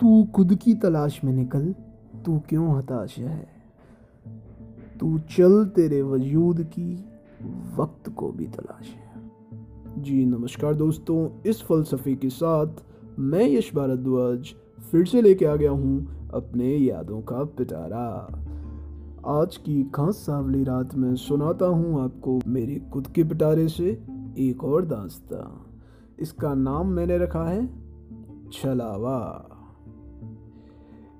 तू खुद की तलाश में निकल, तू क्यों हताश है? तू चल तेरे वजूद की वक्त को भी तलाश है। जी नमस्कार दोस्तों, इस फलसफे के साथ मैं यश भारद्वाज फिर से लेके आ गया हूँ अपने यादों का पिटारा। आज की खास सावली रात में सुनाता हूँ आपको मेरे खुद के पिटारे से एक और दास्ता। इसका नाम मैंने रखा है, छलावा।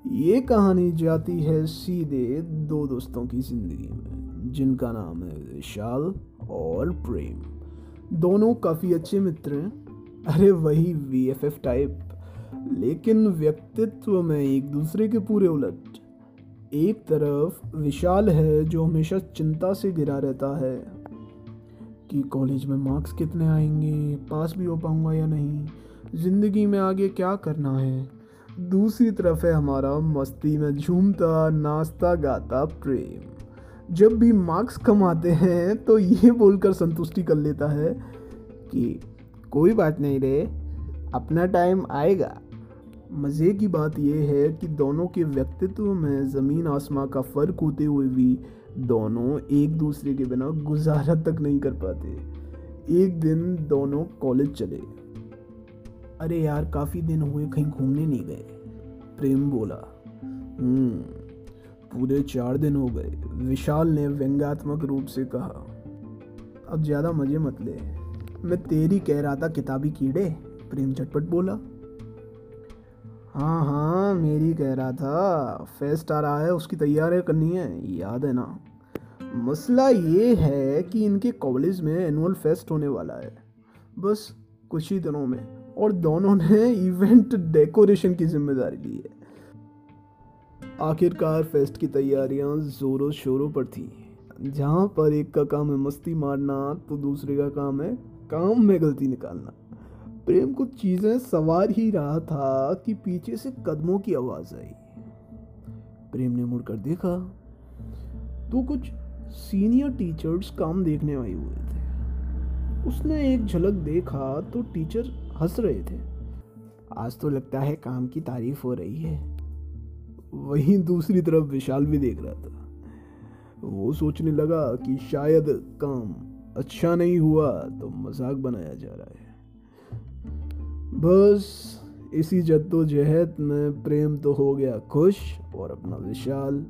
ये कहानी जाती है सीधे दो दोस्तों की ज़िंदगी में, जिनका नाम है विशाल और प्रेम। दोनों काफ़ी अच्छे मित्र हैं। अरे वही वी एफ़ एफ़ टाइप लेकिन व्यक्तित्व में एक दूसरे के पूरे उलट। एक तरफ़ विशाल है जो हमेशा चिंता से गिरा रहता है कि कॉलेज में मार्क्स कितने आएँगे, पास भी हो पाऊँगा या नहीं, ज़िंदगी में आगे क्या करना है। दूसरी तरफ़ है हमारा मस्ती में झूमता, नाचता, गाता, प्रेम। जब भी मार्क्स कमाते हैं तो ये बोलकर संतुष्टि कर लेता है कि कोई बात नहीं रे, अपना टाइम आएगा। मज़े की बात यह है कि दोनों के व्यक्तित्व में ज़मीन आसमां का फ़र्क होते हुए भी दोनों एक दूसरे के बिना गुजारा तक नहीं कर पाते। एक दिन दोनों कॉलेज चले। अरे यार, काफ़ी दिन हुए कहीं घूमने नहीं गए। प्रेम बोला हम्म पूरे चार दिन हो गए। विशाल ने व्यंग्यात्मक रूप से कहा, अब ज़्यादा मज़े मत ले। मैं तेरी कह रहा था किताबी कीड़े? प्रेम झटपट बोला हाँ हाँ मेरी कह रहा था। फेस्ट आ रहा है, उसकी तैयारी करनी है, याद है ना। मसला ये है कि इनके कॉलेज में एनुअल फेस्ट होने वाला है। बस कुछ ही दिनों में। और दोनों ने इवेंट डेकोरेशन की ज़िम्मेदारी ली है। आखिरकार फेस्ट की तैयारियाँ जोरों शोरों पर थी। जहाँ पर एक का काम है मस्ती मारना तो दूसरे का काम है काम में गलती निकालना। प्रेम कुछ चीज़ें सवार ही रहा था कि पीछे से कदमों की आवाज़ आई। प्रेम ने मुड़कर देखा तो कुछ सीनियर टीचर्स काम देखने आए हुए थे। उसने एक झलक देखा तो टीचर हंस रहे थे। आज तो लगता है काम की तारीफ़ हो रही है। वहीं दूसरी तरफ़ विशाल भी देख रहा था। वो सोचने लगा कि शायद काम अच्छा नहीं हुआ तो मज़ाक बनाया जा रहा है। बस इसी जद्दोजहद में प्रेम तो हो गया खुश और अपना विशाल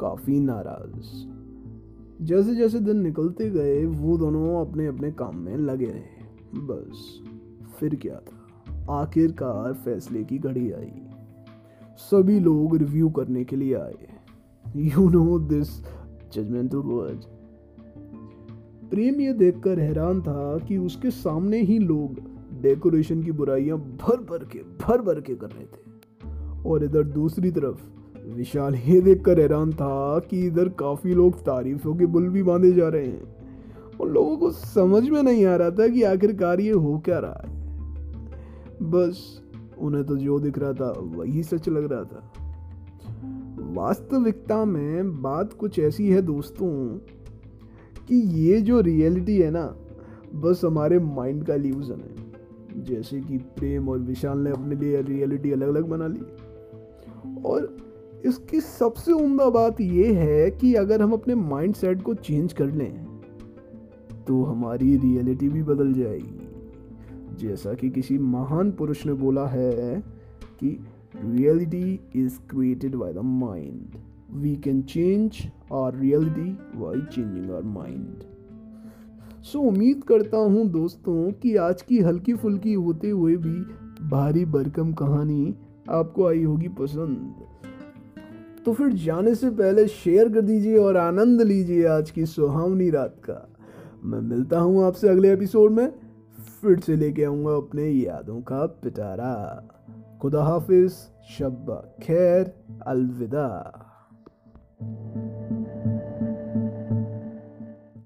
काफ़ी नाराज़। जैसे जैसे दिन निकलते गए, वो दोनों अपने अपने काम में लगे रहे। बस फिर क्या था? आखिरकार फैसले की घड़ी आई। सभी लोग रिव्यू करने के लिए आए। You know this judgemental word प्रेम ये देखकर हैरान था कि उसके सामने ही लोग डेकोरेशन की बुराइयाँ भर भर के भर भर के कर रहे थे। और इधर दूसरी तरफ़, विशाल ये देखकर हैरान था कि इधर काफ़ी लोग तारीफों के बुल भी बांधे जा रहे हैं। और लोगों को समझ में नहीं आ रहा था कि आखिरकार ये हो क्या रहा है। बस उन्हें तो जो दिख रहा था वही सच लग रहा था। वास्तविकता में बात कुछ ऐसी है दोस्तों कि ये जो रियलिटी है ना, बस हमारे माइंड का इल्यूजन है। जैसे कि प्रेम और विशाल ने अपने लिए रियलिटी अलग अलग बना ली। और इसकी सबसे उम्दा बात यह है कि अगर हम अपने माइंड सेट को चेंज कर लें तो हमारी रियलिटी भी बदल जाएगी। जैसा कि किसी महान पुरुष ने बोला है कि reality is created by the mind we can change our reality by changing our mind so उम्मीद करता हूँ दोस्तों कि आज की हल्की फुल्की होते हुए भी भारी भरकम कहानी आपको आई होगी पसंद। तो फिर जाने से पहले शेयर कर दीजिए और आनंद लीजिए आज की सुहावनी रात का। मैं मिलता हूँ आपसे अगले एपिसोड में। फिर से लेके आऊँगा अपने यादों का पिटारा। खुदा हाफिज शब्बा खैर अलविदा।